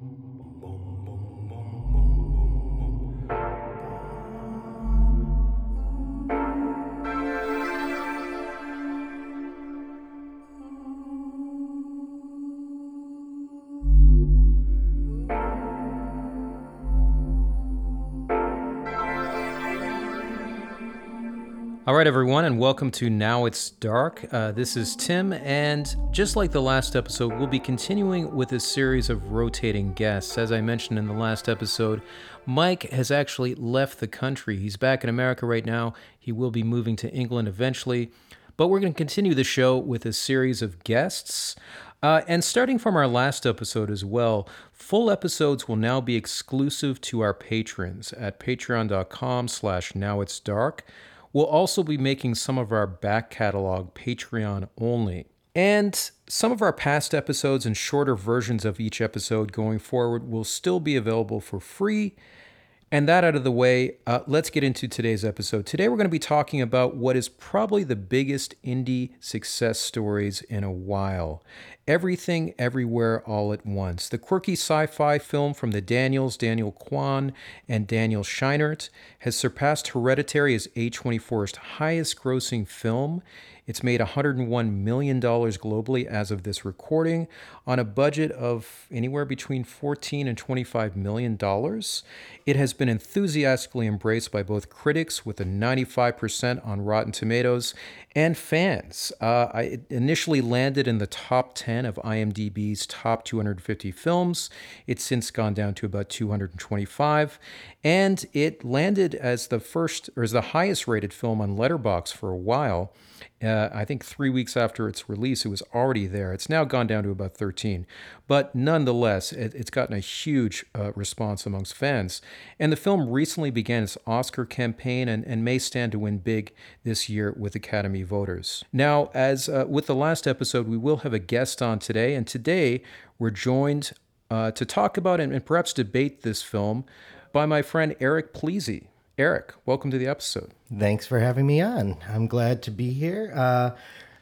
All right, everyone, and welcome to Now It's Dark. Uh, this is Tim, and just like the last episode, we'll be continuing with a series of rotating guests. As I mentioned in the last episode, Mike has actually left the country. He's back in America right now. He will be moving to England eventually. But we're going to continue the show with a series of guests. Uh, and starting from our last episode as well, full episodes will now be exclusive to our patrons at patreon.com slash now it's dark. We'll also be making some of our back catalog Patreon only. And some of our past episodes and shorter versions of each episode going forward will still be available for free. And that out of the way, uh, let's get into today's episode. Today, we're going to be talking about what is probably the biggest indie success stories in a while Everything Everywhere All at Once, the quirky sci fi film from the Daniels, Daniel Kwan, and Daniel Scheinert, has surpassed Hereditary as A24's highest grossing film. It's made $101 million globally as of this recording on a budget of anywhere between 14 and 25 million dollars. It has been enthusiastically embraced by both critics with a 95% on Rotten Tomatoes and fans. Uh, it initially landed in the top 10 of IMDb's top 250 films. It's since gone down to about 225, and it landed as the first or as the highest rated film on Letterboxd for a while. Uh, I think three weeks after its release, it was already there. It's now gone down to about 13. But nonetheless, it, it's gotten a huge uh, response amongst fans. And the film recently began its Oscar campaign and, and may stand to win big this year with Academy voters. Now, as uh, with the last episode, we will have a guest on today. And today, we're joined uh, to talk about and, and perhaps debate this film by my friend Eric Plese. Eric, welcome to the episode. Thanks for having me on. I'm glad to be here. Uh,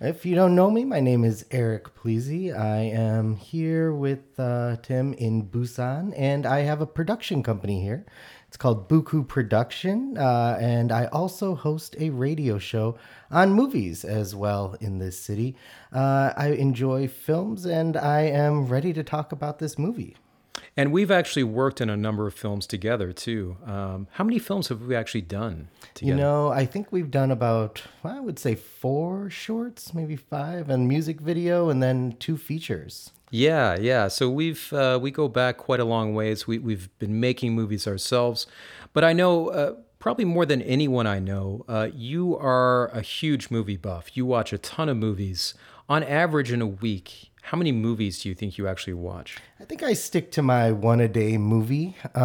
if you don't know me, my name is Eric Plese. I am here with uh, Tim in Busan, and I have a production company here. It's called Buku Production, uh, and I also host a radio show on movies as well in this city. Uh, I enjoy films, and I am ready to talk about this movie. And we've actually worked in a number of films together too. Um, how many films have we actually done together? You know, I think we've done about, I would say, four shorts, maybe five, and music video, and then two features. Yeah, yeah. So we've uh, we go back quite a long ways. We we've been making movies ourselves, but I know. Uh, probably more than anyone I know, uh, you are a huge movie buff. You watch a ton of movies on average in a week how many movies do you think you actually watch? I think I stick to my one a day movie. Um,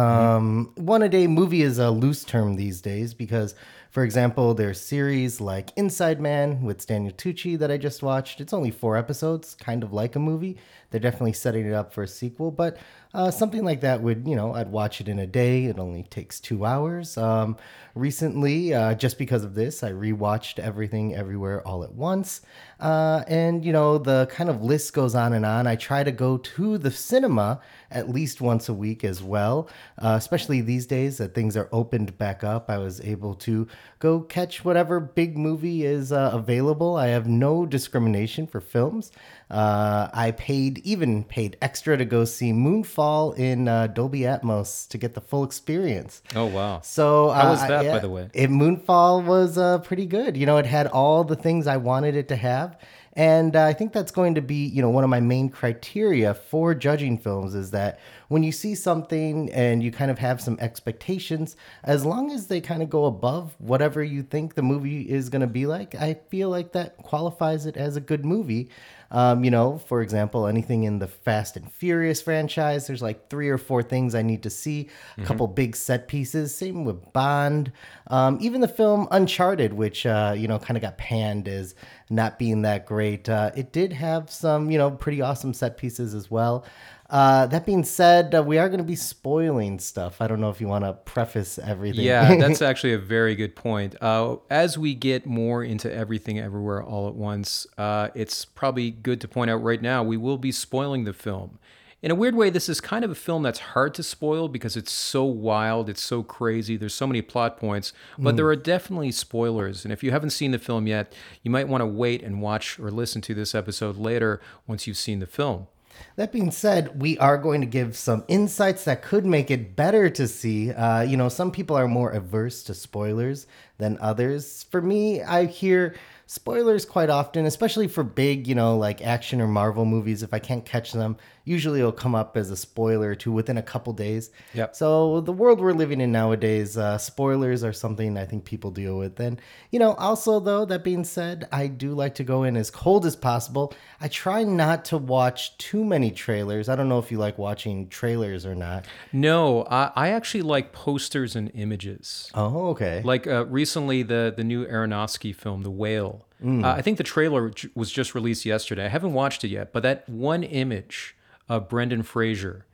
mm-hmm. One a day movie is a loose term these days because, for example, there's series like Inside Man with Stanley Tucci that I just watched. It's only four episodes, kind of like a movie. They're definitely setting it up for a sequel, but uh, something like that would, you know, I'd watch it in a day. It only takes two hours. Um, recently, uh, just because of this, I rewatched Everything Everywhere All at Once. Uh, and, you know, the kind of list goes on and on. I try to go to the cinema at least once a week as well, uh, especially these days that things are opened back up. I was able to go catch whatever big movie is uh, available. I have no discrimination for films. Uh, I paid, even paid extra to go see Moonfall in uh, Dolby Atmos to get the full experience. Oh, wow. So, how was that, yeah, by the way? It, Moonfall was pretty good. You know, it had all the things I wanted it to have. And uh, I think that's going to be, you know, one of my main criteria for judging films is that when you see something and you kind of have some expectations, as long as they kind of go above whatever you think the movie is going to be like, I feel like that qualifies it as a good movie. Um, you know, for example, anything in the Fast and Furious franchise, there's like three or four things I need to see, a mm-hmm. couple big set pieces. Same with Bond. Um, even the film Uncharted, which, uh, you know, kind of got panned as not being that great, uh, it did have some, you know, pretty awesome set pieces as well. Uh, that being said, uh, we are going to be spoiling stuff. I don't know if you want to preface everything. Yeah, that's actually a very good point. Uh, as we get more into everything everywhere all at once, uh, it's probably good to point out right now we will be spoiling the film. in a weird way, this is kind of a film that's hard to spoil because it's so wild, it's so crazy, there's so many plot points, but there are definitely spoilers. And if you haven't seen the film yet, you might want to wait and watch or listen to this episode later once you've seen the film. That being said, we are going to give some insights that could make it better to see. Uh, you know, some people are more averse to spoilers than others. For me, I hear spoilers quite often, especially for big, you know, like action or Marvel movies. If I can't catch them, usually it'll come up as a spoiler two within a couple days. Yep. So the world we're living in nowadays, uh, spoilers are something I think people deal with. And you know, also though, that being said, I do like to go in as cold as possible. I try not to watch too many trailers. I don't know if you like watching trailers or not. No, I, I actually like posters and images. Oh, okay. Like uh, recently, the the new Aronofsky film, The Whale. Uh, I think the trailer was just released yesterday. I haven't watched it yet, but that one image of Brendan Fraser,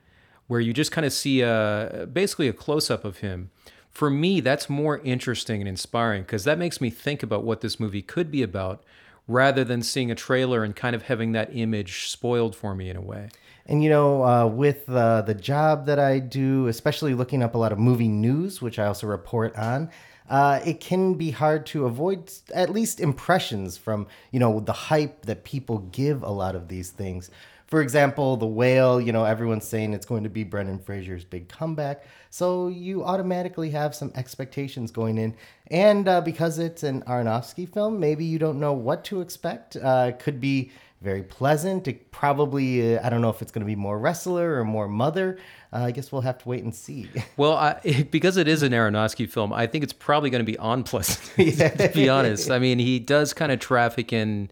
where you just kind of see a basically a close up of him. For me, that's more interesting and inspiring because that makes me think about what this movie could be about, rather than seeing a trailer and kind of having that image spoiled for me in a way. And you know, uh, with uh, the job that I do, especially looking up a lot of movie news, which I also report on, uh, it can be hard to avoid at least impressions from you know the hype that people give a lot of these things. For example, the whale, you know, everyone's saying it's going to be Brendan Fraser's big comeback. So you automatically have some expectations going in. And uh, because it's an Aronofsky film, maybe you don't know what to expect. Uh, it could be very pleasant. It probably, uh, I don't know if it's going to be more wrestler or more mother. Uh, I guess we'll have to wait and see. Well, I, because it is an Aronofsky film, I think it's probably going to be unpleasant. to be honest, I mean, he does kind of traffic in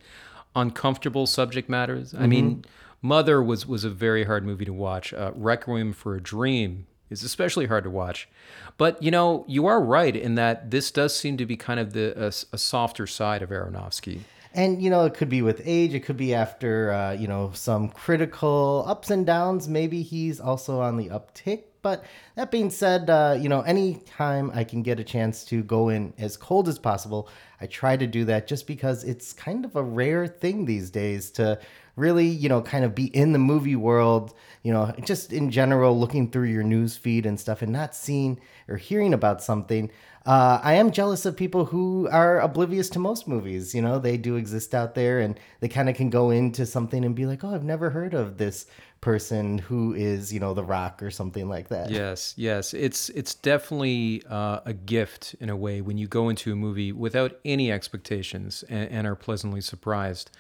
uncomfortable subject matters. I mean, Mother was was a very hard movie to watch. Uh, Requiem for a Dream is especially hard to watch. But you know, you are right in that this does seem to be kind of the a, a softer side of Aronofsky. And you know, it could be with age. It could be after uh, you know some critical ups and downs. Maybe he's also on the uptick. But that being said, uh, you know, anytime I can get a chance to go in as cold as possible, I try to do that just because it's kind of a rare thing these days to really, you know, kind of be in the movie world, you know, just in general, looking through your news feed and stuff and not seeing or hearing about something. Uh, I am jealous of people who are oblivious to most movies. You know, they do exist out there and they kind of can go into something and be like, oh, I've never heard of this person who is, you know, The Rock or something like that. Yes, yes, it's it's definitely uh, a gift in a way when you go into a movie without any expectations and, and are pleasantly surprised.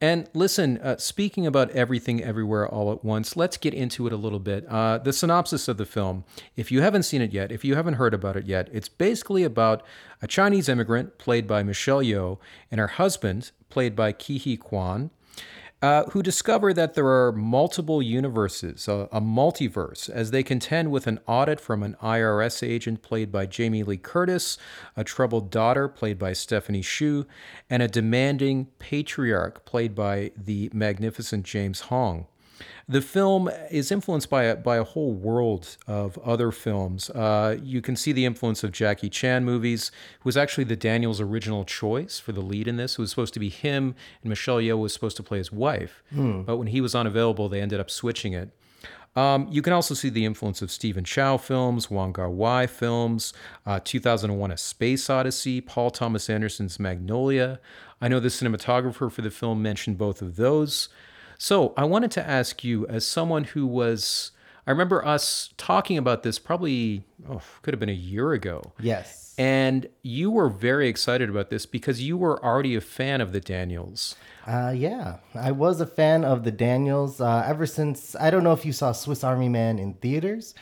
And listen, uh, speaking about everything everywhere all at once, let's get into it a little bit. Uh, the synopsis of the film, if you haven't seen it yet, if you haven't heard about it yet, it's basically about a Chinese immigrant played by Michelle Yeoh and her husband, played by Ke Huy Quan, uh, who discover that there are multiple universes, a, a multiverse, as they contend with an audit from an IRS agent played by Jamie Lee Curtis, a troubled daughter played by Stephanie Hsu, and a demanding patriarch played by the magnificent James Hong. The film is influenced by a, by a whole world of other films. Uh, you can see the influence of Jackie Chan movies, who was actually the Daniels' original choice for the lead in this. It was supposed to be him, and Michelle Yeoh was supposed to play his wife. But when he was unavailable, they ended up switching it. Um, you can also see the influence of Stephen Chow films, Wong Kar Wai films, uh, 2001: A Space Odyssey, Paul Thomas Anderson's Magnolia. I know the cinematographer for the film mentioned both of those. So I wanted to ask you, as someone who was, I remember us talking about this probably, oh, could have been a year ago. Yes. And you were very excited about this because you were already a fan of the Daniels. Uh, yeah, I was a fan of the Daniels uh, ever since. I don't know if you saw Swiss Army Man in theaters.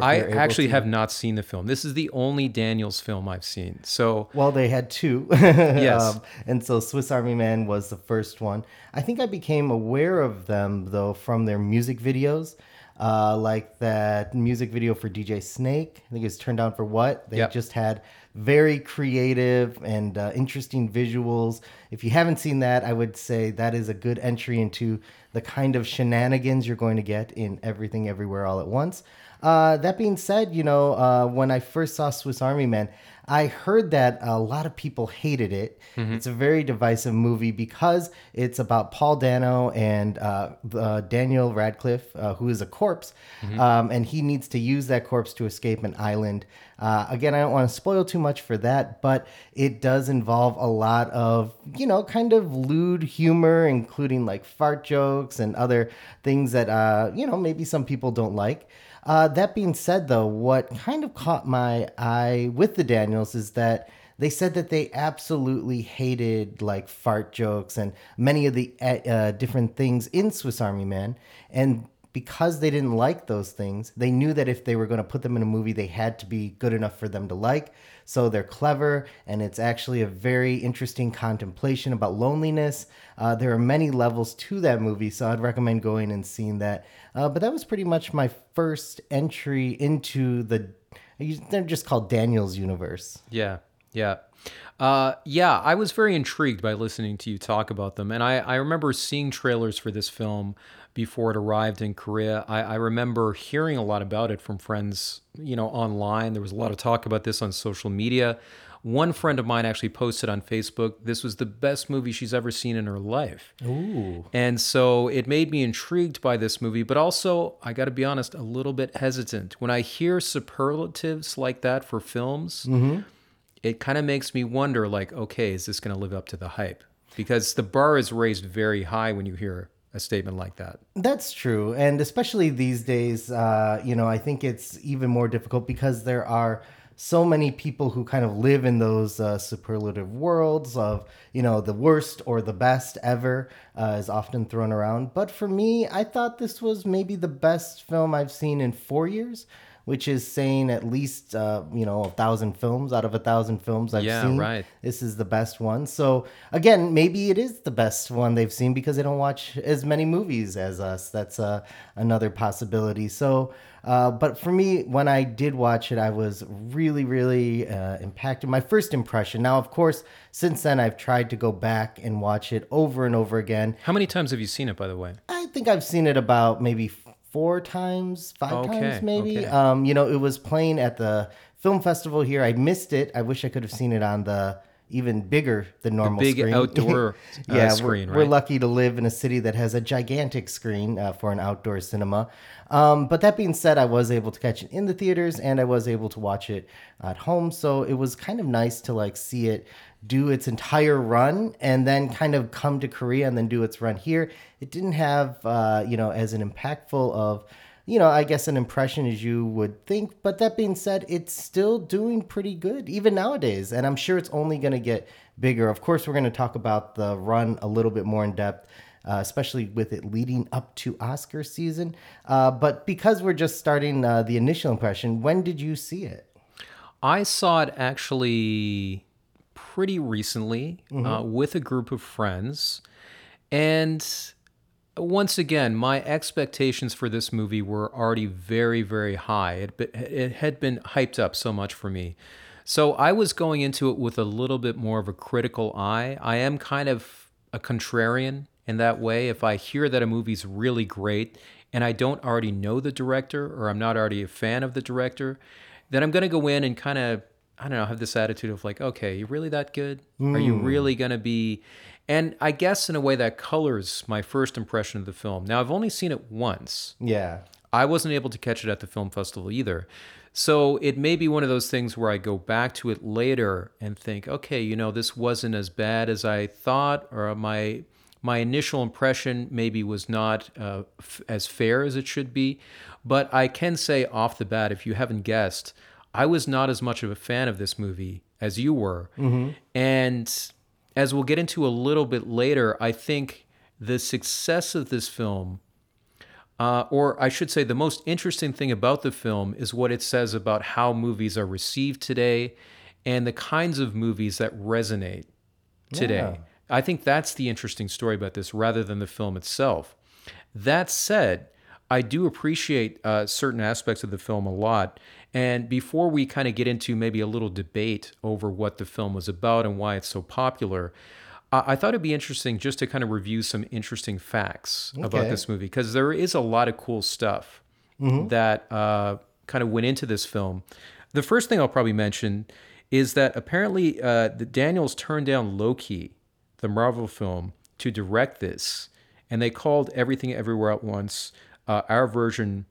I actually to. have not seen the film. This is the only Daniels film I've seen. So Well, they had two. Yes. um, and so Swiss Army Man was the first one. I think I became aware of them, though, from their music videos. Uh, like that music video for DJ Snake. I think it's Turned Down for What. They Yep. just had very creative and uh, interesting visuals. If you haven't seen that, I would say that is a good entry into the kind of shenanigans you're going to get in Everything Everywhere All at Once. Uh, that being said, you know, uh, when I first saw Swiss Army Man, I heard that a lot of people hated it. Mm-hmm. It's a very divisive movie because it's about Paul Dano and uh, uh, Daniel Radcliffe, uh, who is a corpse, Mm-hmm. um, and he needs to use that corpse to escape an island. Uh, again, I don't want to spoil too much for that, but it does involve a lot of, you know, kind of lewd humor, including like fart jokes and other things that, uh, you know, maybe some people don't like. Uh, that being said, though, what kind of caught my eye with the Daniels is that they said that they absolutely hated like fart jokes and many of the uh, uh, different things in Swiss Army Man. And because they didn't like those things, they knew that if they were going to put them in a movie, they had to be good enough for them to like. So they're clever, and it's actually a very interesting contemplation about loneliness. Uh, there are many levels to that movie, so I'd recommend going and seeing that. Uh, but that was pretty much my first entry into the. They're just called Daniel's universe. Yeah, yeah. Uh, yeah, I was very intrigued by listening to you talk about them. And I, I remember seeing trailers for this film before it arrived in Korea. I, I remember hearing a lot about it from friends, you know, online. There was a lot of talk about this on social media. One friend of mine actually posted on Facebook, this was the best movie she's ever seen in her life. Ooh. And so it made me intrigued by this movie, but also, I got to be honest, a little bit hesitant. When I hear superlatives like that for films, mm-hmm. it kind of makes me wonder like, okay, is this going to live up to the hype? Because the bar is raised very high when you hear a statement like that. That's true. And especially these days, uh, you know, I think it's even more difficult because there are so many people who kind of live in those uh, superlative worlds of, you know, the worst or the best ever uh, is often thrown around. But for me, I thought this was maybe the best film I've seen in four years. Which is saying at least uh, you know a thousand films out of a thousand films I've Yeah, seen. right. This is the best one. So again, maybe it is the best one they've seen because they don't watch as many movies as us. That's uh, another possibility. So, uh, but for me, when I did watch it, I was really, really uh, impacted. My first impression. Now, of course, since then I've tried to go back and watch it over and over again. How many times have you seen it, by the way? I think I've seen it about maybe four times, five Okay, times, maybe. okay. Um, you know, it was playing at the film festival here. I missed it. I wish I could have seen it on the even bigger than normal big screen. outdoor, uh, yeah, screen, we're, we're lucky to live in a city that has a gigantic screen uh, for an outdoor cinema. Um, but that being said, I was able to catch it in the theaters and I was able to watch it at home. So it was kind of nice to like see it do its entire run and then kind of come to Korea and then do its run here. It didn't have, uh, you know, as an impactful of, you know, I guess an impression as you would think. But that being said, it's still doing pretty good even nowadays. And I'm sure it's only going to get bigger. Of course, we're going to talk about the run a little bit more in depth. Uh, especially with it leading up to Oscar season. Uh, but because we're just starting uh, the initial impression, when did you see it? I saw it actually pretty recently uh, with a group of friends. And once again, my expectations for this movie were already very, very high. It, it had been hyped up so much for me. So I was going into it with a little bit more of a critical eye. I am kind of a contrarian in that way. If I hear that a movie's really great and I don't already know the director or I'm not already a fan of the director, then I'm going to go in and kind of, I don't know, have this attitude of like, okay, you're really that good? Are you really going to be. And I guess in a way that colors my first impression of the film. Now, I've only seen it once. Yeah. I wasn't able to catch it at the film festival either. So it may be one of those things where I go back to it later and think, okay, you know, this wasn't as bad as I thought, or my my initial impression maybe was not uh, f- as fair as it should be. But I can say off the bat, if you haven't guessed, I was not as much of a fan of this movie as you were. And as we'll get into a little bit later, I think the success of this film uh, or I should say, the most interesting thing about the film is what it says about how movies are received today and the kinds of movies that resonate today. Yeah. I think that's the interesting story about this rather than the film itself. That said, I do appreciate uh, certain aspects of the film a lot. And before we kind of get into maybe a little debate over what the film was about and why it's so popular, I, I thought it'd be interesting just to kind of review some interesting facts about this movie because there is a lot of cool stuff that uh, kind of went into this film. The first thing I'll probably mention is that apparently uh, the Daniels turned down Loki, the Marvel film, to direct this, and they called Everything Everywhere at Once uh, our version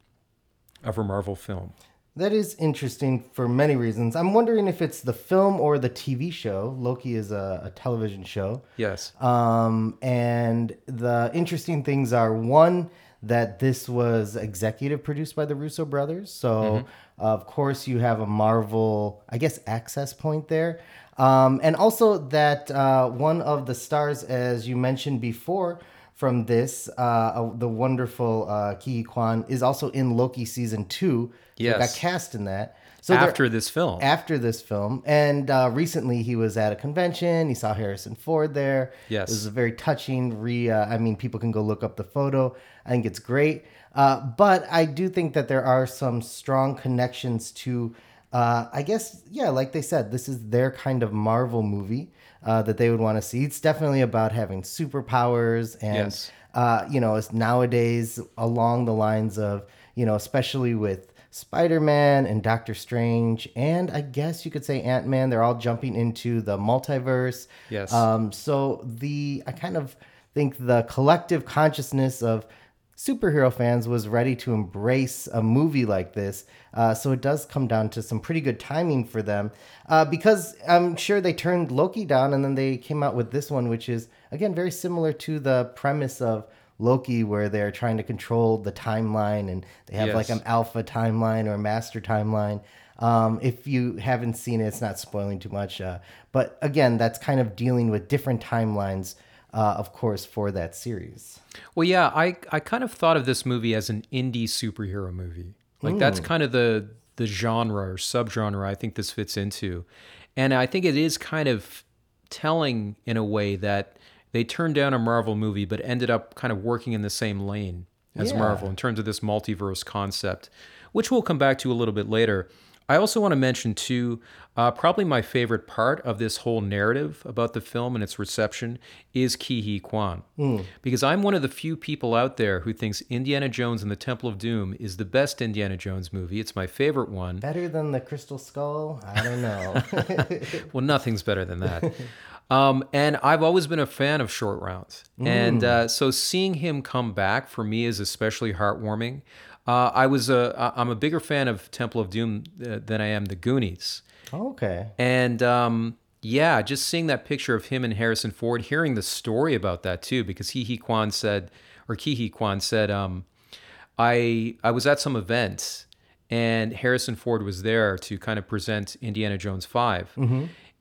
of a Marvel film. That is interesting for many reasons. I'm wondering if it's the film or the TV show. Loki is a, a television show. Yes. Um, and the interesting things are one, that this was executive produced by the Russo brothers. So, of course, you have a Marvel, I guess, access point there. Um, and also that uh, one of the stars, as you mentioned before, from this, uh, the wonderful uh, Ki Kwan is also in Loki season two. So Yes. got cast in that. So After this film. after this film. And uh, recently he was at a convention. He saw Harrison Ford there. Yes. It was a very touching re. Uh, I mean, people can go look up the photo. I think it's great. Uh, but I do think that there are some strong connections to, uh, I guess, yeah, like they said, this is their kind of Marvel movie uh, that they would want to see. It's definitely about having superpowers and Yes. uh, you know, it's nowadays along the lines of, you know, especially with Spider Man and Doctor Strange, and I guess you could say Ant Man, they're all jumping into the multiverse. Yes. Um, so the, I kind of think the collective consciousness of superhero fans was ready to embrace a movie like this. Uh, so it does come down to some pretty good timing for them uh, because I'm sure they turned Loki down and then they came out with this one, which is, again, very similar to the premise of Loki, where they're trying to control the timeline and they have like an alpha timeline or a master timeline. Um, if you haven't seen it, it's not spoiling too much. Uh, but again, that's kind of dealing with different timelines, uh, of course, for that series. Well, yeah, I, I kind of thought of this movie as an indie superhero movie. Like that's kind of the the genre or subgenre I think this fits into. And I think it is kind of telling in a way that they turned down a Marvel movie but ended up kind of working in the same lane as Yeah. Marvel in terms of this multiverse concept, which we'll come back to a little bit later. I also want to mention too, uh, probably my favorite part of this whole narrative about the film and its reception is Ke Huy Quan, because I'm one of the few people out there who thinks Indiana Jones and the Temple of Doom is the best Indiana Jones movie. It's my favorite one. Better than the Crystal Skull? I don't know. Well, nothing's better than that. Um, and I've always been a fan of short rounds. And uh, so seeing him come back for me is especially heartwarming. Uh, I was a I'm a bigger fan of Temple of Doom uh, than I am the Goonies. okay. And um, yeah, just seeing that picture of him and Harrison Ford, hearing the story about that too, because Hee Hee Kwan said, or Ke Huy Quan said, um, I I was at some event and Harrison Ford was there to kind of present Indiana Jones 5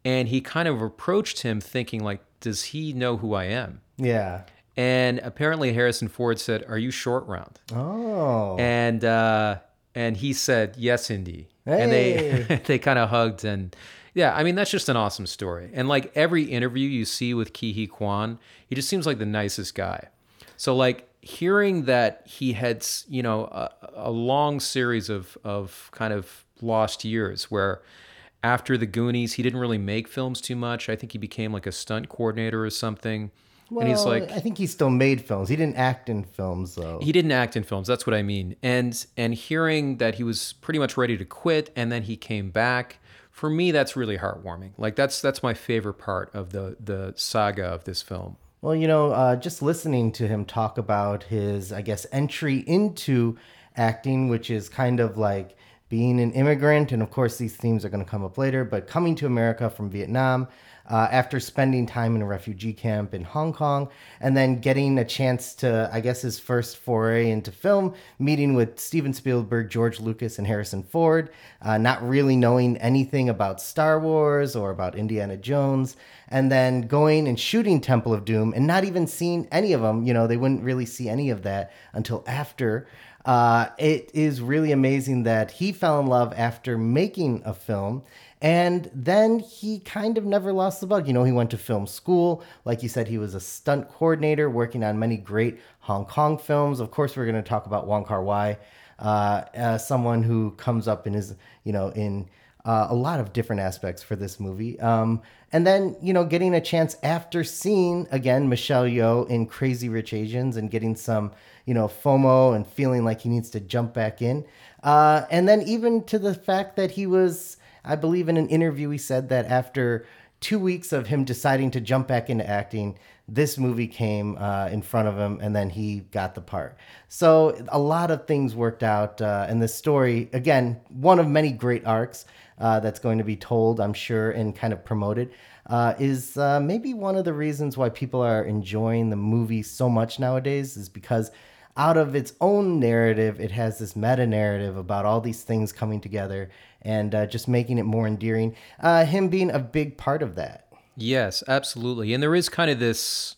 and he kind of approached him thinking like, does he know who I am? Yeah. And apparently Harrison Ford said, "Are you short round?" Oh. and uh, and he said, "Yes, Indy." And they Hey. they kind of hugged and yeah, I mean that's just an awesome story. And like every interview you see with Ke Huy Quan, he just seems like the nicest guy. So like hearing that he had you know a, a long series of of kind of lost years where after the Goonies he didn't really make films too much. I think he became like a stunt coordinator or something. And he's Well, like I think he still made films. He didn't act in films though. he didn't act in films that's what i mean and and hearing that he was pretty much ready to quit and then he came back for me that's really heartwarming like that's that's my favorite part of the the saga of this film Well, you know, uh, just listening to him talk about his, I guess, entry into acting, which is kind of like being an immigrant, and of course, these themes are going to come up later, but coming to America from Vietnam uh, after spending time in a refugee camp in Hong Kong, and then getting a chance to, I guess, his first foray into film, meeting with Steven Spielberg, George Lucas, and Harrison Ford, uh, not really knowing anything about Star Wars or about Indiana Jones, and then going and shooting Temple of Doom and not even seeing any of them. You know, they wouldn't really see any of that until after. Uh, it is really amazing that he fell in love after making a film. And then he kind of never lost the bug. You know, he went to film school. Like you said, he was a stunt coordinator working on many great Hong Kong films. Of course, we're going to talk about Wong Kar Wai, uh, uh, someone who comes up in his, you know, in uh, a lot of different aspects for this movie. Um, and then, you know, getting a chance after seeing again Michelle Yeoh in Crazy Rich Asians and getting some, you know, FOMO and feeling like he needs to jump back in. Uh, and then even to the fact that he was, I believe in an interview, he said that after two weeks of him deciding to jump back into acting, this movie came uh, in front of him and then he got the part. So a lot of things worked out. Uh, and this story, again, one of many great arcs uh, that's going to be told, I'm sure, and kind of promoted. Uh, is uh, maybe one of the reasons why people are enjoying the movie so much nowadays is because out of its own narrative, it has this meta narrative about all these things coming together and uh, just making it more endearing. Uh, him being a big part of that. Yes, absolutely. And there is kind of this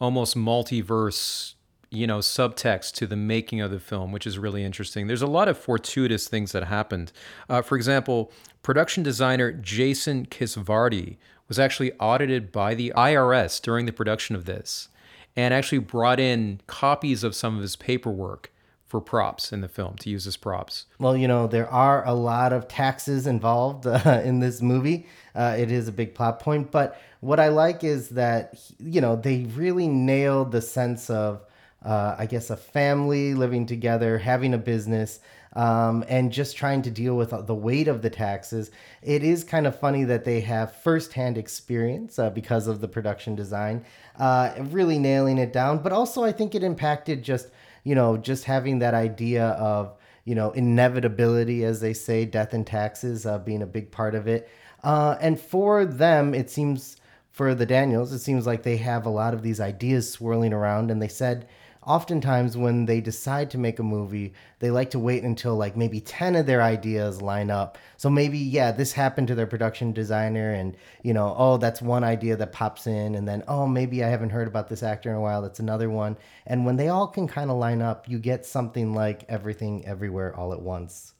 almost multiverse, you know, subtext to the making of the film, which is really interesting. There's a lot of fortuitous things that happened. Uh, for example, production designer Jason Kisvarday was actually audited by the IRS during the production of this and actually brought in copies of some of his paperwork for props in the film to use as props. Well, you know, there are a lot of taxes involved uh, in this movie. Uh, it is a big plot point, but what I like is that you know they really nailed the sense of, uh, I guess, a family living together, having a business. Um, and just trying to deal with the weight of the taxes. It is kind of funny that they have firsthand experience uh, because of the production design, uh, really nailing it down. But also, I think it impacted just you know, just having that idea of, you know, inevitability, as they say, death and taxes uh, being a big part of it. Uh, and for them, it seems, for the Daniels, it seems like they have a lot of these ideas swirling around. And they said, oftentimes when they decide to make a movie, they like to wait until like maybe 10 of their ideas line up. So maybe, yeah, this happened to their production designer, and you know, oh, that's one idea that pops in, and then, oh, maybe I haven't heard about this actor in a while, that's another one. And when they all can kind of line up, you get something like everything everywhere all at once.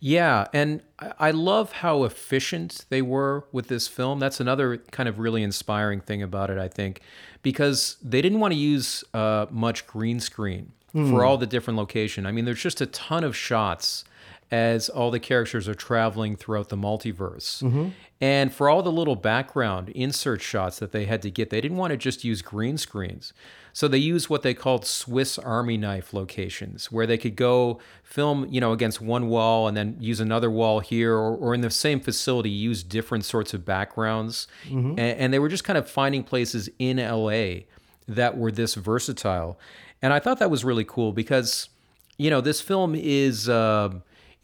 Yeah, and I love how efficient they were with this film. That's another kind of really inspiring thing about it, I think, because they didn't want to use uh, much green screen mm. for all the different location. I mean, there's just a ton of shots as all the characters are traveling throughout the multiverse. Mm-hmm. And for all the little background insert shots that they had to get, they didn't want to just use green screens. So they used what they called Swiss Army knife locations, where they could go film, you know, against one wall and then use another wall here, or, or in the same facility, use different sorts of backgrounds. Mm-hmm. And, and they were just kind of finding places in LA that were this versatile. And I thought that was really cool because, you know, this film is. Uh,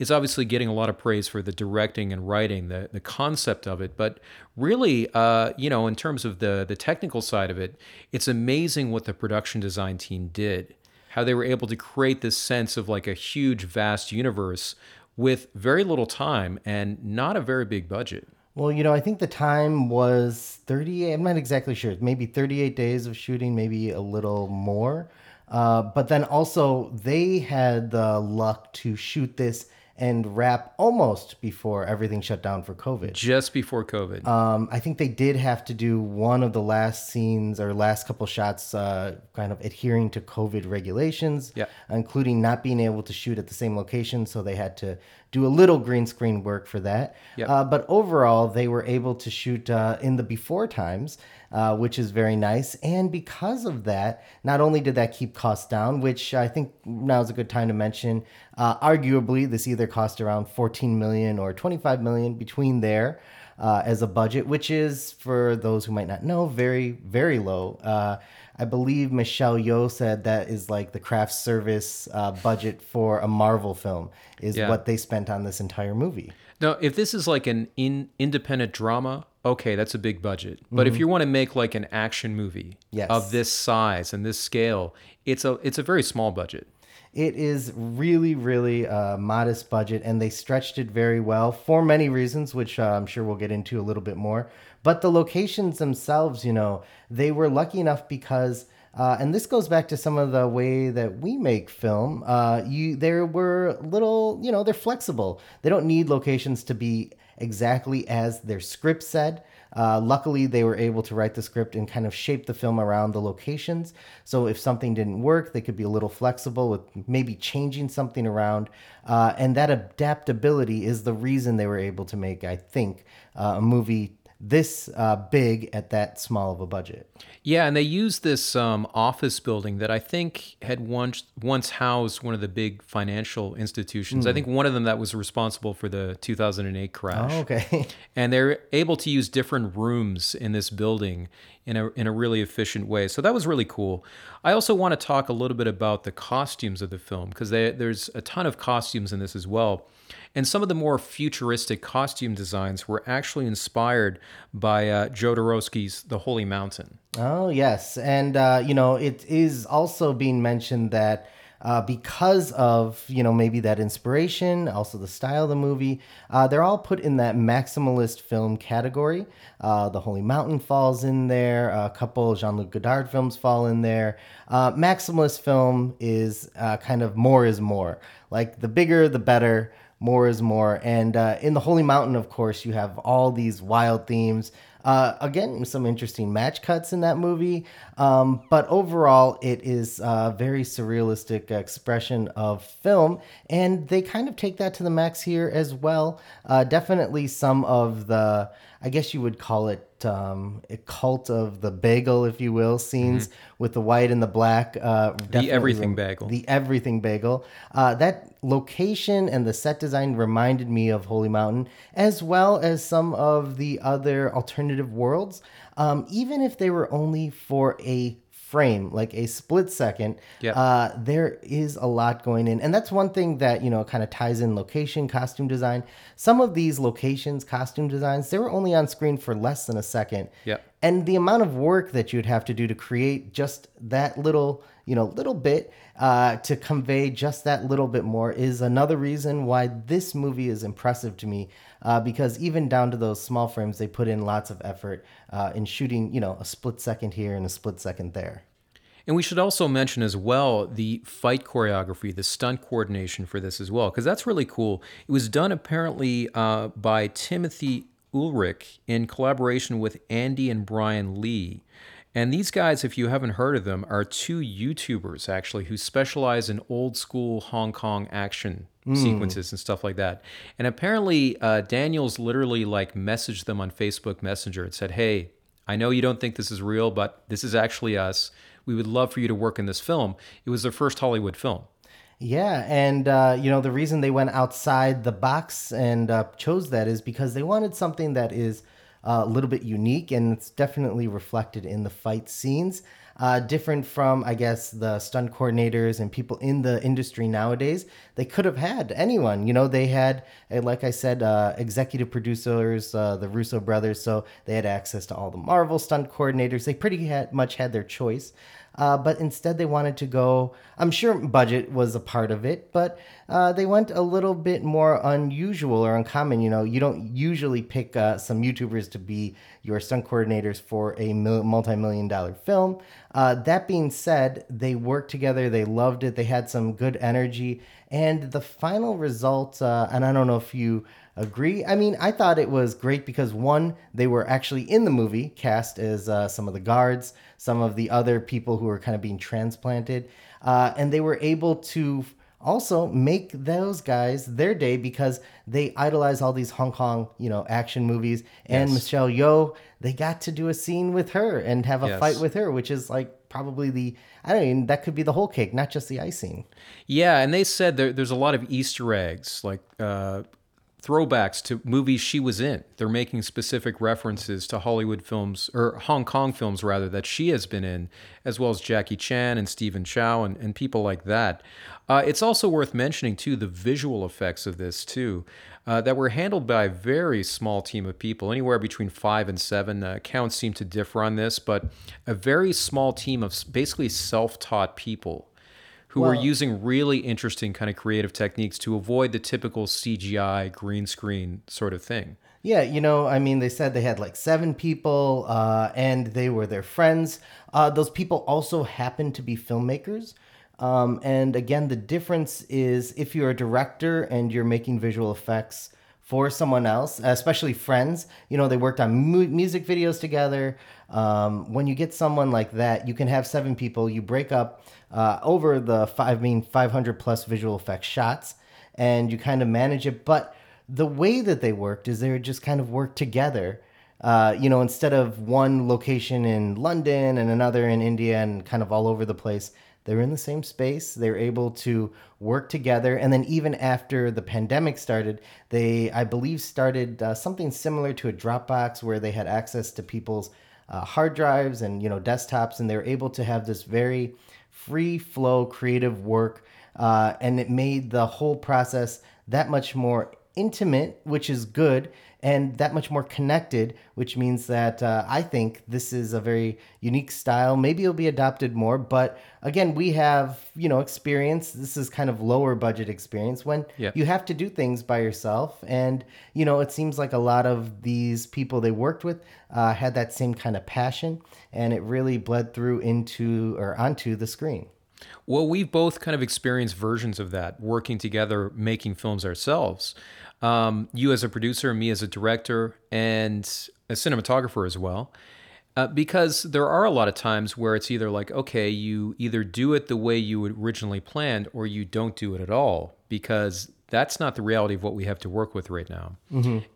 is obviously getting a lot of praise for the directing and writing, the the concept of it. But really, uh, you know, in terms of the the technical side of it, it's amazing what the production design team did. How they were able to create this sense of like a huge, vast universe with very little time and not a very big budget. Well, you know, I think the time was 38, I'm not exactly sure, maybe 38 days of shooting, maybe a little more. Uh, but then also, they had the luck to shoot this and wrap almost before everything shut down for COVID. Just before COVID. Um, I think they did have to do one of the last scenes or last couple shots, uh, kind of adhering to COVID regulations, yeah. including not being able to shoot at the same location. So they had to do a little green screen work for that. Yep. Uh, but overall, they were able to shoot uh, in the before times, uh, which is very nice. And because of that, not only did that keep costs down, which I think now is a good time to mention, uh, arguably this either cost around 14 million or 25 million between there. Uh, as a budget, which is, for those who might not know, very, very low. Uh, I believe Michelle Yeoh said that is like the craft service uh, budget for a Marvel film is yeah. what they spent on this entire movie. Now, if this is like an in, independent drama, okay, that's a big budget. But mm-hmm. if you want to make like an action movie yes. of this size and this scale, it's a it's a very small budget. It is really, really a modest budget, and they stretched it very well for many reasons, which uh, I'm sure we'll get into a little bit more. But the locations themselves, you know, they were lucky enough because Uh, and this goes back to some of the way that we make film. Uh, you there were little, you know, they're flexible. They don't need locations to be exactly as their script said. Uh, luckily, they were able to write the script and kind of shape the film around the locations. So if something didn't work, they could be a little flexible with maybe changing something around. Uh, and that adaptability is the reason they were able to make, I think, uh, a movie this uh, big at that small of a budget. Yeah, and they used this um, office building that I think had once once housed one of the big financial institutions. Mm. I think one of them that was responsible for the 2008 crash. Oh, okay. and they're able to use different rooms in this building in a in a really efficient way. So that was really cool. I also want to talk a little bit about the costumes of the film because there's a ton of costumes in this as well. And some of the more futuristic costume designs were actually inspired by uh, Jodorowsky's The Holy Mountain. Oh, yes. And, uh, you know, it is also being mentioned that. Uh, because of you know maybe that inspiration, also the style of the movie. Uh, they're all put in that maximalist film category. Uh, the Holy Mountain falls in there. A couple Jean-Luc Godard films fall in there. Uh, maximalist film is uh, kind of more is more. Like the bigger, the better more is more. And uh, in the Holy Mountain, of course, you have all these wild themes. Uh, again, some interesting match cuts in that movie. Um, but overall, it is a very surrealistic expression of film. And they kind of take that to the max here as well. Uh, definitely some of the, I guess you would call it um, a cult of the bagel, if you will, scenes mm-hmm. with the white and the black. Uh, the everything bagel. The everything bagel. Uh, that location and the set design reminded me of Holy Mountain, as well as some of the other alternative worlds. Um, even if they were only for a frame, like a split second, yep. uh, there is a lot going in. And that's one thing that, you know, kind of ties in location, costume design. Some of these locations, costume designs, they were only on screen for less than a second. Yep. And the amount of work that you'd have to do to create just that little, you know, little bit uh, to convey just that little bit more is another reason why this movie is impressive to me. Uh, because even down to those small frames, they put in lots of effort uh, in shooting, you know, a split second here and a split second there. And we should also mention as well the fight choreography, the stunt coordination for this as well, because that's really cool. It was done apparently uh, by Timothy Eulich in collaboration with Andy and Brian Le. And these guys, if you haven't heard of them, are two YouTubers actually who specialize in old school Hong Kong action mm. sequences and stuff like that. And apparently, uh, Daniels literally like messaged them on Facebook Messenger and said, "Hey, I know you don't think this is real, but this is actually us. We would love for you to work in this film." It was their first Hollywood film. Yeah, and uh, you know the reason they went outside the box and uh, chose that is because they wanted something that is a little bit unique, and it's definitely reflected in the fight scenes. Uh, different from, I guess, the stunt coordinators and people in the industry nowadays. They could have had anyone. You know, they had, eh, like I said, uh, executive producers, uh, the Russo brothers, so they had access to all the Marvel stunt coordinators. They pretty had, much had their choice. Uh, but instead they wanted to go. I'm sure budget was a part of it, but uh, they went a little bit more unusual or uncommon. You know, you don't usually pick uh, some YouTubers to be your stunt coordinators for a mil- multi-million dollar film. Uh, that being said, they worked together. They loved it. They had some good energy, and the final result. Uh, and I don't know if you agree. I mean, I thought it was great because one, they were actually in the movie, cast as uh, some of the guards, some of the other people who were kind of being transplanted, uh, and they were able to also make those guys their day because they idolize all these Hong Kong, you know, action movies. And yes. Michelle Yeoh, they got to do a scene with her and have a yes. fight with her, which is like probably the I don't mean that could be the whole cake, not just the icing. Yeah, and they said there, there's a lot of Easter eggs, like uh, throwbacks to movies she was in. They're making specific references to Hollywood films, or Hong Kong films rather, that she has been in, as well as Jackie Chan and Stephen Chow and, and people like that. Uh, it's also worth mentioning, too, the visual effects of this, too, uh, that were handled by a very small team of people, anywhere between five and seven. Uh, counts seem to differ on this, but a very small team of basically self taught people who were Well- using really interesting kind of creative techniques to avoid the typical CGI green screen sort of thing. Yeah, you know, I mean, they said they had like seven people, uh, and they were their friends. Uh, those people also happened to be filmmakers. Um, and again, the difference is if you're a director and you're making visual effects for someone else, especially friends, you know, they worked on mu- music videos together. Um, when you get someone like that, you can have seven people, you break up uh, over the five, I mean, 500 plus visual effects shots, and you kind of manage it. But the way that they worked is they would just kind of work together. Uh, you know, instead of one location in London and another in India and kind of all over the place, they're in the same space. They're able to work together. And then even after the pandemic started, they, I believe, started uh, something similar to a Dropbox where they had access to people's uh, hard drives and you know desktops, and they were able to have this very free flow creative work, uh, and it made the whole process that much more intimate, which is good, and that much more connected, which means that uh, I think this is a very unique style. Maybe it'll be adopted more, but again, we have you know experience. This is kind of lower budget experience when Yep. you have to do things by yourself, and you know it seems like a lot of these people they worked with uh, had that same kind of passion, and it really bled through into or onto the screen. Well, we've both kind of experienced versions of that, working together, making films ourselves. Um, you as a producer, me as a director, and a cinematographer as well. Uh, because there are a lot of times where it's either like, okay, you either do it the way you originally planned or you don't do it at all, because that's not the reality of what we have to work with right now.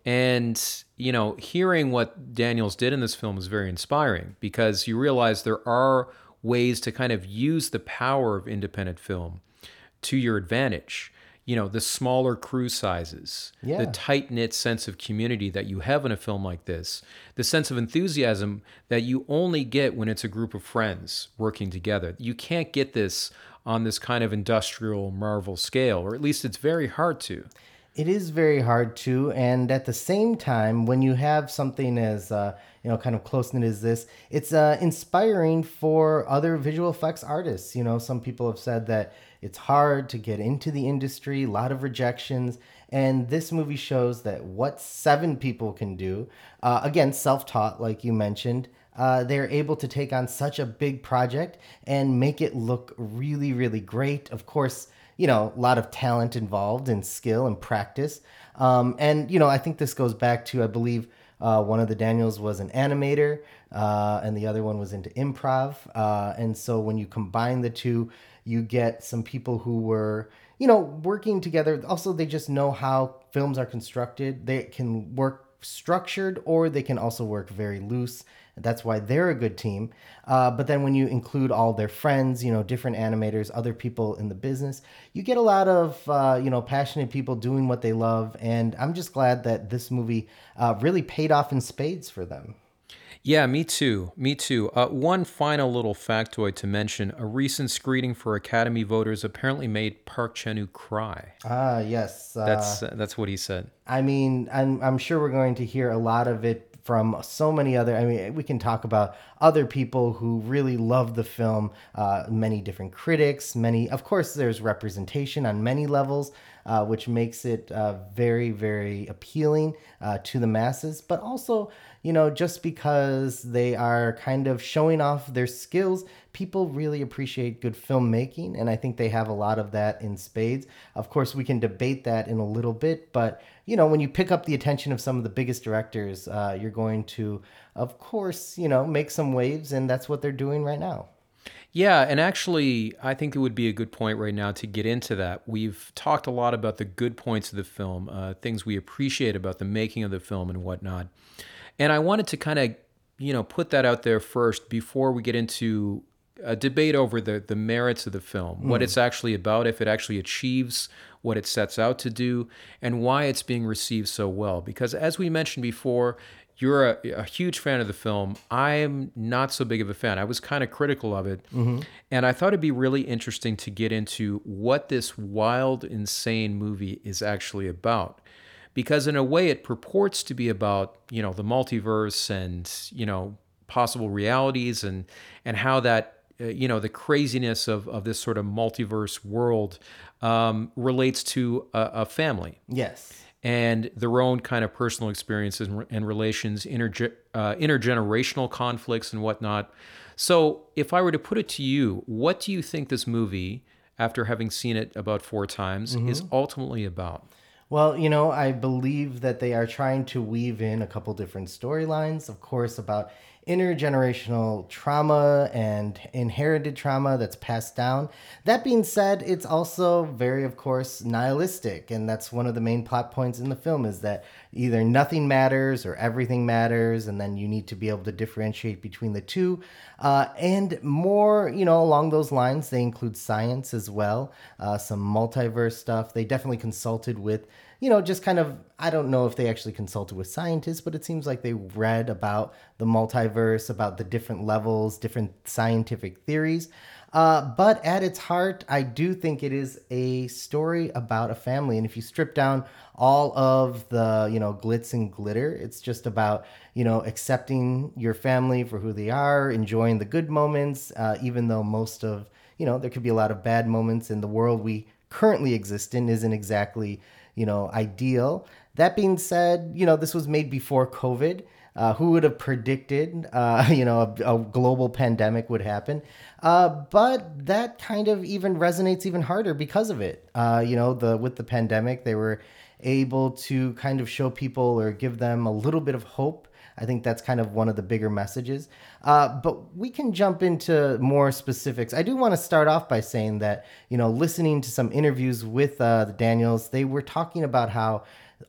And, you know, hearing what Daniels did in this film is very inspiring because you realize there are ways to kind of use the power of independent film to your advantage. You know, the smaller crew sizes, Yeah. the tight knit sense of community that you have in a film like this, the sense of enthusiasm that you only get when it's a group of friends working together. You can't get this on this kind of industrial Marvel scale, or at least it's very hard to. It is very hard to, and at the same time, when you have something as uh, you know, kind of close knit as this, it's uh, inspiring for other visual effects artists. You know, some people have said that it's hard to get into the industry, a lot of rejections, and this movie shows that what seven people can do. Uh, again, self-taught, like you mentioned. Uh, they're able to take on such a big project and make it look really, really great. Of course, you know, a lot of talent involved and skill and practice. Um, and, you know, I think this goes back to, I believe, uh, one of the Daniels was an animator uh, and the other one was into improv. Uh, and so when you combine the two, you get some people who were, you know, working together. Also, they just know how films are constructed. They can work structured or they can also work very loose. That's why they're a good team. Uh, but then when you include all their friends, you know, different animators, other people in the business, you get a lot of, uh, you know, passionate people doing what they love. And I'm just glad that this movie uh, really paid off in spades for them. Yeah, me too. Me too. Uh, one final little factoid to mention a recent screening for Academy voters apparently made Park Chan Wook cry. Ah, yes. Uh, That's, uh, that's what he said. I mean, I'm, I'm sure we're going to hear a lot of it from so many other. I mean, we can talk about other people who really love the film. Uh, many different critics. Many, of course, there's representation on many levels, uh, which makes it uh, very, very appealing uh, to the masses. But also, you know, just because they are kind of showing off their skills, people really appreciate good filmmaking. And I think they have a lot of that in spades. Of course, we can debate that in a little bit, but you know, when you pick up the attention of some of the biggest directors, uh, you're going to, of course, you know, make some waves, and that's what they're doing right now. Yeah, and actually, I think it would be a good point right now to get into that. We've talked a lot about the good points of the film, uh, things we appreciate about the making of the film and whatnot. And I wanted to kind of, you know, put that out there first before we get into a debate over the, the merits of the film, what hmm. it's actually about, if it actually achieves what it sets out to do, and why it's being received so well. Because as we mentioned before, you're a, a huge fan of the film. I'm not so big of a fan. I was kind of critical of it. Mm-hmm. And I thought it'd be really interesting to get into what this wild, insane movie is actually about. Because in a way, it purports to be about, you know, the multiverse and, you know, possible realities and and how that uh, you know the craziness of of this sort of multiverse world um, relates to a, a family Yes. and their own kind of personal experiences and, and relations, interge- uh, intergenerational conflicts and whatnot. So, if I were to put it to you, what do you think this movie, after having seen it about four times, is ultimately about? Well, you know, I believe that they are trying to weave in a couple different storylines, of course, about intergenerational trauma and inherited trauma that's passed down. That being said, it's also very, of course, nihilistic, and that's one of the main plot points in the film is that either nothing matters or everything matters, and then you need to be able to differentiate between the two. Uh, and more, you know, along those lines, they include science as well, uh, some multiverse stuff. They definitely consulted with you know, just kind of, I don't know if they actually consulted with scientists, but it seems like they read about the multiverse, about the different levels, different scientific theories. Uh, but at its heart, I do think it is a story about a family. And if you strip down all of the, you know, glitz and glitter, it's just about, you know, accepting your family for who they are, enjoying the good moments, uh, even though most of, you know, there could be a lot of bad moments in the world we currently exist in isn't exactly you know, ideal. That being said, you know, this was made before COVID. Uh, who would have predicted, uh, you know, a, a, global pandemic would happen? Uh, but that kind of even resonates even harder because of it. Uh, you know, the with the pandemic, they were able to kind of show people or give them a little bit of hope. I think that's kind of one of the bigger messages. Uh, but we can jump into more specifics. I do want to start off by saying that, you know, listening to some interviews with uh, the Daniels, they were talking about how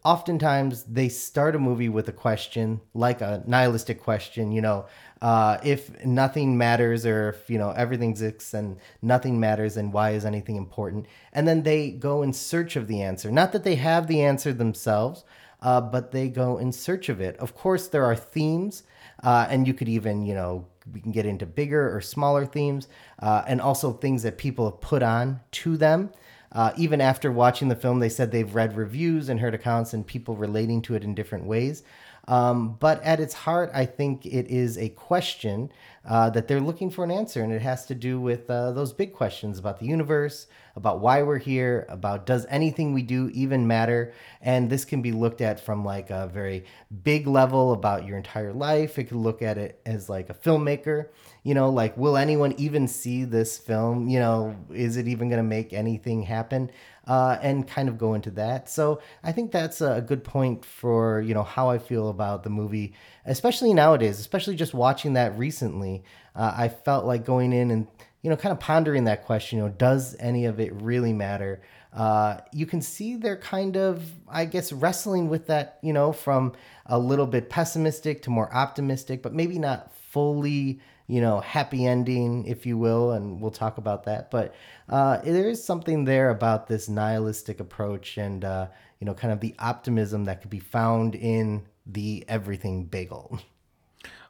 oftentimes they start a movie with a question, like a nihilistic question, you know, uh, if nothing matters or if, you know, everything exists and nothing matters, and why is anything important? And then they go in search of the answer. Not that they have the answer themselves, uh, but they go in search of it. Of course, there are themes, uh, and you could even, you know, we can get into bigger or smaller themes, uh, and also things that people have put on to them. Uh, even after watching the film, they said they've read reviews and heard accounts and people relating to it in different ways. Um, but at its heart, I think it is a question uh, that they're looking for an answer, and it has to do with uh, those big questions about the universe, about why we're here, about does anything we do even matter? And this can be looked at from like a very big level about your entire life. It could look at it as like a filmmaker, you know, like will anyone even see this film? You know, is it even going to make anything happen? Uh, and kind of go into that. So I think that's a good point for you know how I feel about the movie, especially nowadays, especially just watching that recently. Uh, I felt like going in and you know kind of pondering that question. You know, does any of it really matter? Uh, you can see they're kind of, I guess, wrestling with that. You know, from a little bit pessimistic to more optimistic, but maybe not fully you know, happy ending, if you will, and we'll talk about that. But uh, there is something there about this nihilistic approach and, uh, you know, kind of the optimism that could be found in the everything bagel.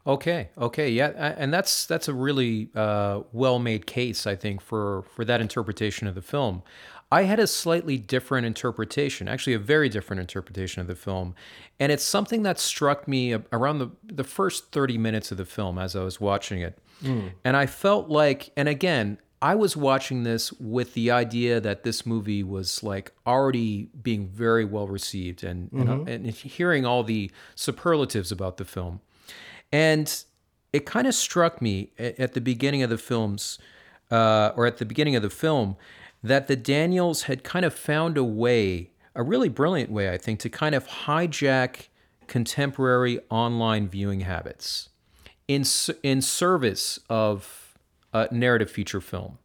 Okay, okay, yeah, and that's that's a really uh, well-made case, I think, for for that interpretation of the film. I had a slightly different interpretation, actually a very different interpretation of the film, and it's something that struck me around the the first thirty minutes of the film as I was watching it, mm. and I felt like, and again, I was watching this with the idea that this movie was like already being very well received, and mm-hmm. and, and hearing all the superlatives about the film. And it kind of struck me at the beginning of the films, uh, or at the beginning of the film, that the Daniels had kind of found a way, a really brilliant way, I think, to kind of hijack contemporary online viewing habits in in service of a narrative feature film.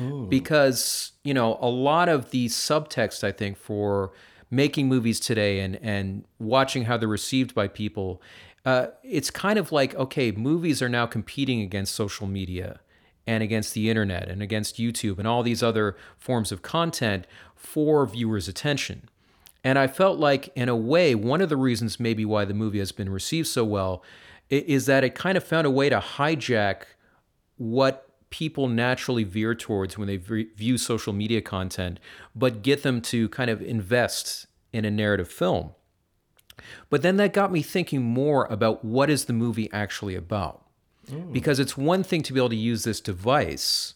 Ooh. Because you know a lot of the subtext, I think, for making movies today and and watching how they're received by people uh, it's kind of like okay, movies are now competing against social media and against the internet and against YouTube and all these other forms of content for viewers' attention. And I felt like, in a way, one of the reasons maybe why the movie has been received so well is that it kind of found a way to hijack what people naturally veer towards when they view social media content, but get them to kind of invest in a narrative film. But then that got me thinking more about what is the movie actually about. Because it's one thing to be able to use this device,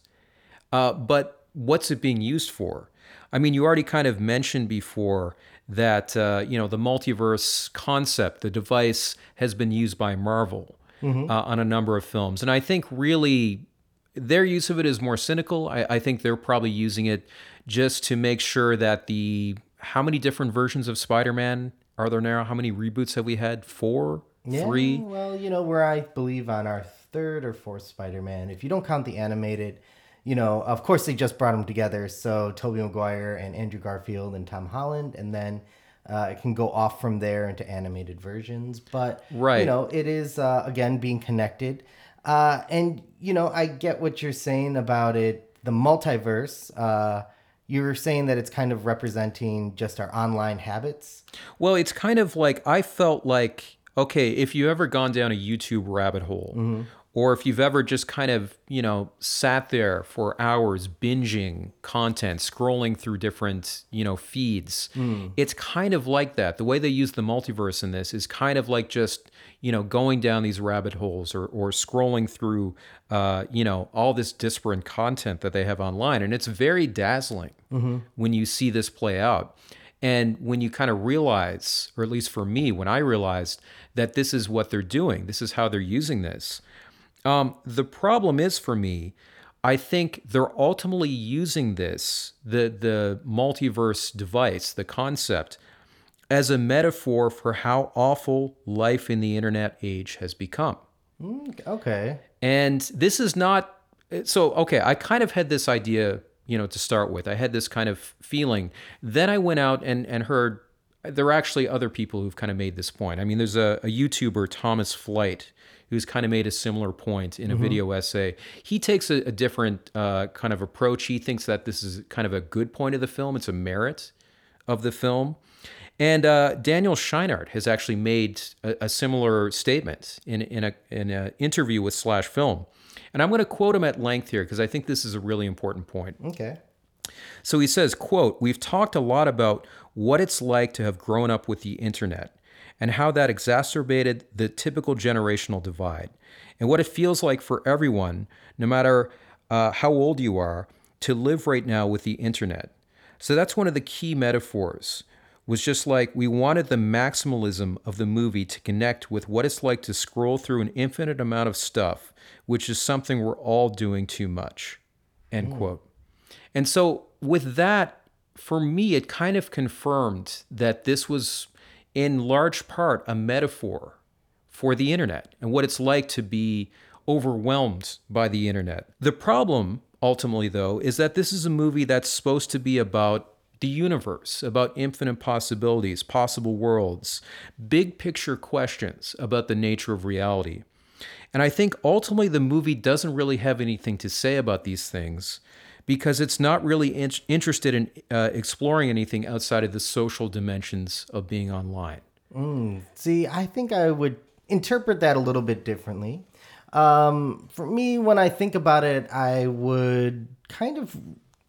uh, but what's it being used for? I mean, you already kind of mentioned before that uh, you know the multiverse concept, the device has been used by Marvel uh, on a number of films, and I think really their use of it is more cynical. I, I think they're probably using it just to make sure that the how many different versions of Spider-Man are there now? How many reboots have we had? Four, Yeah, three. Well, you know, we're I believe on our third or fourth Spider-Man. If you don't count the animated, you know, of course they just brought them together. So Tobey Maguire and Andrew Garfield and Tom Holland, and then uh, it can go off from there into animated versions. But right. you know, it is uh, again being connected. Uh, and you know, I get what you're saying about it. The multiverse. Uh, you were saying that it's kind of representing just our online habits. Well, it's kind of like I felt like okay, if you ever gone down a YouTube rabbit hole, or if you've ever just kind of you know sat there for hours binging content, scrolling through different you know feeds, it's kind of like that. The way they use the multiverse in this is kind of like just you know going down these rabbit holes or or scrolling through uh, you know all this disparate content that they have online, and it's very dazzling when you see this play out. And when you kind of realize, or at least for me, when I realized that this is what they're doing, this is how they're using this, um, the problem is for me, I think they're ultimately using this, the, the multiverse device, the concept, as a metaphor for how awful life in the internet age has become. Okay. And this is not so okay, I kind of had this idea, you know, to start with. I had this kind of feeling. Then I went out and and heard there are actually other people who've kind of made this point. I mean, there's a, a YouTuber, Thomas Flight, who's kind of made a similar point in a video essay. He takes a, a different uh, kind of approach. He thinks that this is kind of a good point of the film. It's a merit of the film. And uh, Daniel Scheinert has actually made a, a similar statement in in a in an interview with Slash Film, and I'm going to quote him at length here because I think this is a really important point. Okay. So he says, quote, We've talked a lot about what it's like to have grown up with the internet and how that exacerbated the typical generational divide and what it feels like for everyone, no matter uh, how old you are, to live right now with the internet. So that's one of the key metaphors. Was just like we wanted the maximalism of the movie to connect with what it's like to scroll through an infinite amount of stuff, which is something we're all doing too much. End quote. And so, with that, for me, it kind of confirmed that this was, in large part, a metaphor for the internet and what it's like to be overwhelmed by the internet. The problem, ultimately, though, is that this is a movie that's supposed to be about the universe, about infinite possibilities, possible worlds, big picture questions about the nature of reality. And I think ultimately the movie doesn't really have anything to say about these things because it's not really in- interested in uh, exploring anything outside of the social dimensions of being online. See, I think I would interpret that a little bit differently. Um, for me, when I think about it, I would kind of,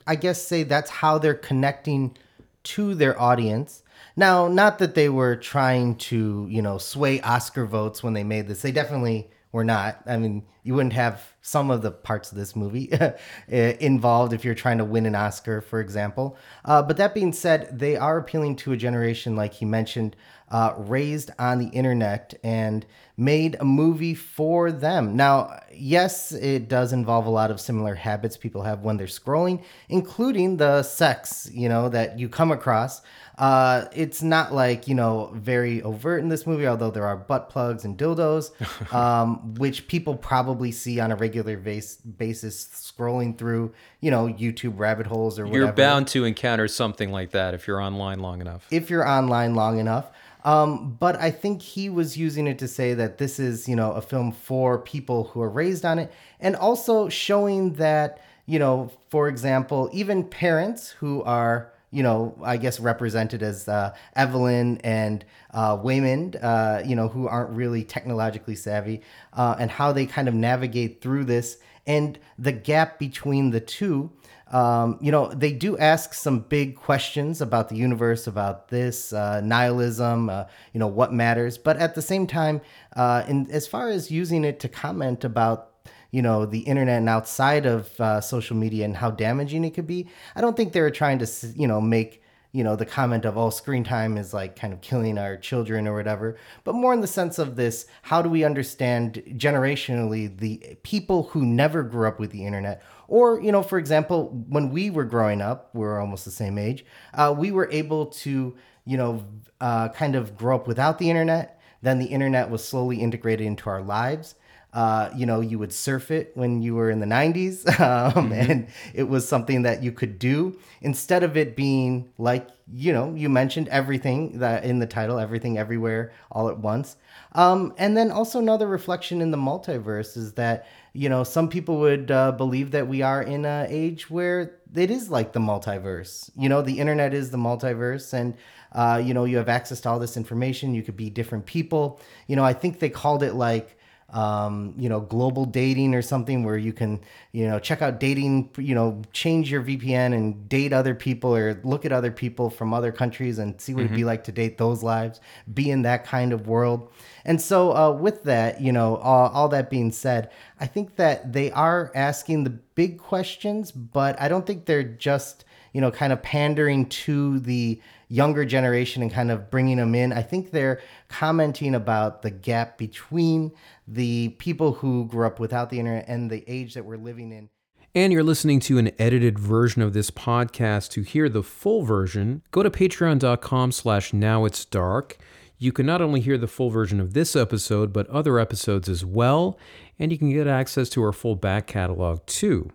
I guess, say that's how they're connecting to their audience. Now, not that they were trying to, you know, sway Oscar votes when they made this. They definitely were not. I mean, you wouldn't have some of the parts of this movie involved if you're trying to win an Oscar, for example. Uh, but that being said, they are appealing to a generation, like he mentioned, uh, raised on the internet and made a movie for them. Now, yes, it does involve a lot of similar habits people have when they're scrolling, including the sex, you know, that you come across. Uh, it's not like, you know, very overt in this movie, although there are butt plugs and dildos, um, which people probably see on a regular base, basis scrolling through, you know, YouTube rabbit holes or whatever You're bound to encounter something like that if you're online long enough. if you're online long enough. Um, but I think he was using it to say that this is, you know, a film for people who are raised on it, and also showing that, you know, for example, even parents who are, you know, I guess represented as uh, Evelyn and uh, Waymond, uh, you know, who aren't really technologically savvy, uh, and how they kind of navigate through this, and the gap between the two um, you know, they do ask some big questions about the universe, about this uh, nihilism, uh, you know, what matters. But at the same time, uh, in as far as using it to comment about you know the internet and outside of uh, social media and how damaging it could be i don't think they were trying to you know make you know the comment of oh screen time is like kind of killing our children or whatever but more in the sense of this how do we understand generationally the people who never grew up with the internet? Or you know for example when we were growing up we are almost the same age uh, we were able to you know uh, kind of grow up without the internet then the internet was slowly integrated into our lives uh, you know, you would surf it when you were in the 90s, um, mm-hmm. and it was something that you could do instead of it being like, you know, you mentioned everything that in the title, everything everywhere all at once. Um, and then also another reflection in the multiverse is that, you know, some people would uh, believe that we are in an age where it is like the multiverse. You know, the internet is the multiverse, and uh, you know, you have access to all this information. You could be different people. You know, I think they called it like um, you know, global dating or something where you can, you know, check out dating, you know, change your VPN and date other people or look at other people from other countries and see what mm-hmm. it'd be mm-hmm. like to date those lives, be in that kind of world. And so, uh, with that, you know, all, all that being said, I think that they are asking the big questions, but I don't think they're just, you know, kind of pandering to the younger generation and kind of bringing them in. I think they're commenting about the gap between the people who grew up without the internet and the age that we're living in. And you're listening to an edited version of this podcast. To hear the full version, go to patreon.com slash now it's dark. You can not only hear the full version of this episode, but other episodes as well, and you can get access to our full back catalog too.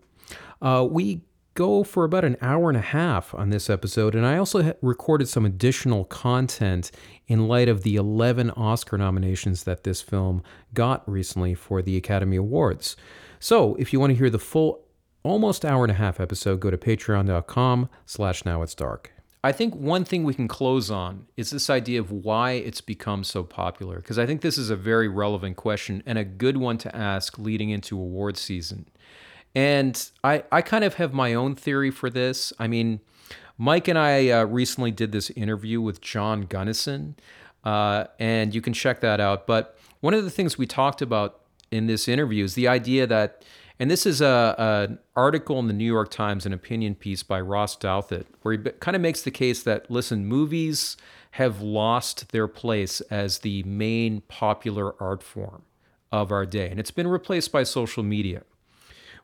Uh, we go for about an hour and a half on this episode, and I also recorded some additional content in light of the 11 Oscar nominations that this film got recently for the Academy Awards. So, if you want to hear the full almost hour and a half episode, go to patreon.com slash now it's dark. I think one thing we can close on is this idea of why it's become so popular, because I think this is a very relevant question and a good one to ask leading into award season. And I, I kind of have my own theory for this. I mean, Mike and I uh, recently did this interview with John Gunnison, uh, and you can check that out. But one of the things we talked about in this interview is the idea that, and this is a, an article in the New York Times, an opinion piece by Ross Douthat, where he kind of makes the case that, listen, movies have lost their place as the main popular art form of our day, and it's been replaced by social media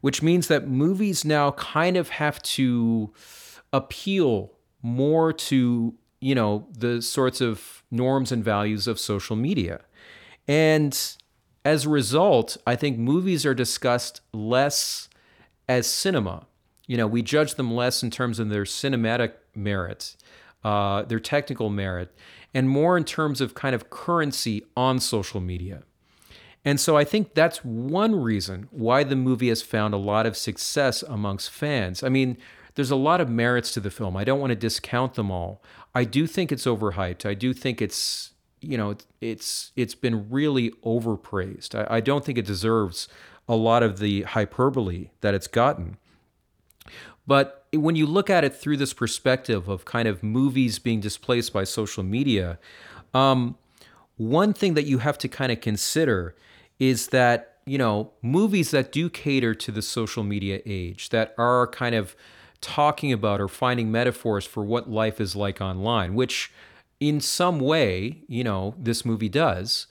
which means that movies now kind of have to appeal more to, you know, the sorts of norms and values of social media. And as a result, I think movies are discussed less as cinema. You know, we judge them less in terms of their cinematic merit, uh, their technical merit, and more in terms of kind of currency on social media. And so I think that's one reason why the movie has found a lot of success amongst fans. I mean, there's a lot of merits to the film. I don't want to discount them all. I do think it's overhyped. I do think it's you know it's it's been really overpraised. I, I don't think it deserves a lot of the hyperbole that it's gotten. But when you look at it through this perspective of kind of movies being displaced by social media, um, one thing that you have to kind of consider is that, you know, movies that do cater to the social media age, that are kind of talking about or finding metaphors for what life is like online, which in some way, you know, this movie does,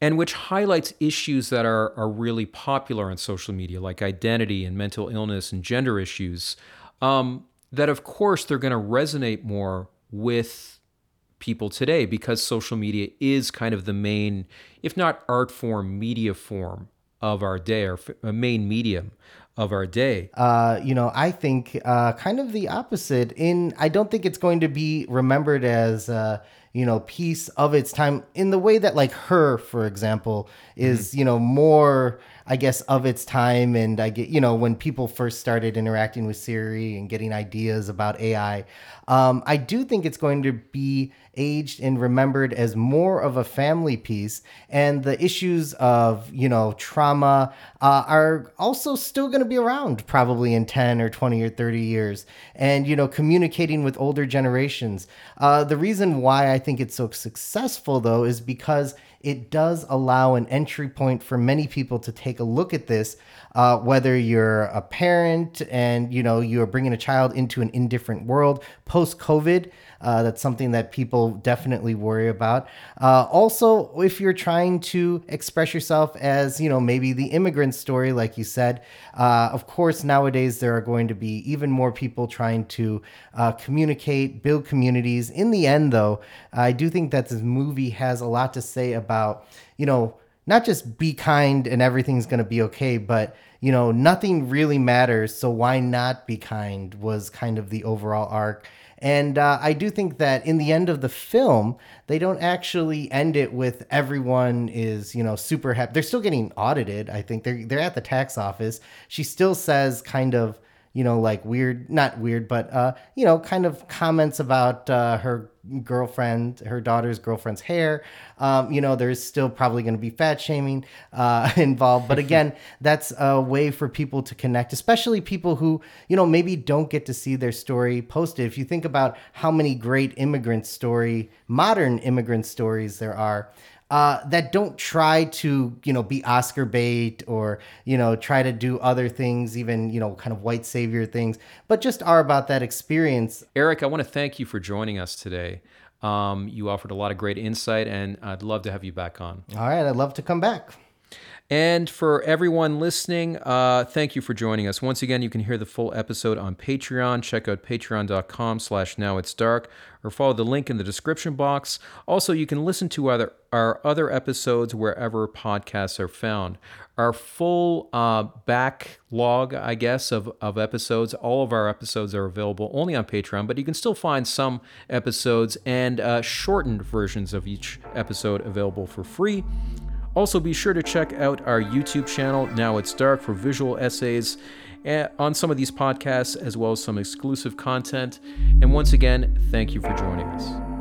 and which highlights issues that are, are really popular on social media, like identity and mental illness and gender issues, um, that of course they're going to resonate more with people today because social media is kind of the main, if not art form, media form of our day or a main medium of our day. Uh, you know, I think uh, kind of the opposite. In I don't think it's going to be remembered as uh, you know piece of its time in the way that like her, for example, is mm-hmm. you know more I guess, of its time. And I get, you know, when people first started interacting with Siri and getting ideas about AI, um, I do think it's going to be aged and remembered as more of a family piece. And the issues of, you know, trauma uh, are also still going to be around probably in 10 or 20 or 30 years and you know communicating with older generations uh, the reason why i think it's so successful though is because it does allow an entry point for many people to take a look at this uh, whether you're a parent and you know you're bringing a child into an indifferent world. Post covid uh, that's something that people definitely worry about. Uh, also, if you're trying to express yourself as, you know, maybe the immigrant story, like you said, uh, of course, nowadays there are going to be even more people trying to uh, communicate, build communities. In the end, though, I do think that this movie has a lot to say about, you know, not just be kind and everything's going to be okay, but you know, nothing really matters. So why not be kind was kind of the overall arc. And uh, I do think that in the end of the film, they don't actually end it with everyone is you know super happy. They're still getting audited. I think they're they're at the tax office. She still says kind of you know, like weird, not weird, but, uh, you know, kind of comments about uh, her girlfriend, her daughter's girlfriend's hair. Um, you know, there's still probably going to be fat shaming uh, involved. But again, that's a way for people to connect, especially people who, you know, maybe don't get to see their story posted. If you think about how many great immigrant story, modern immigrant stories there are, uh, that don't try to you know be Oscar bait or you know try to do other things, even you know kind of white savior things, but just are about that experience. Eric, I want to thank you for joining us today. Um, you offered a lot of great insight, and I'd love to have you back on. All right, I'd love to come back. And for everyone listening, uh, thank you for joining us. Once again, you can hear the full episode on Patreon. Check out patreon.com slash now it's dark or follow the link in the description box. Also, you can listen to other, our other episodes wherever podcasts are found. Our full uh, backlog, I guess, of, of episodes, all of our episodes are available only on Patreon, but you can still find some episodes and uh, shortened versions of each episode available for free. Also, be sure to check out our YouTube channel, Now It's Dark, for visual essays eh, on some of these podcasts, as well as some exclusive content. And once again, thank you for joining us.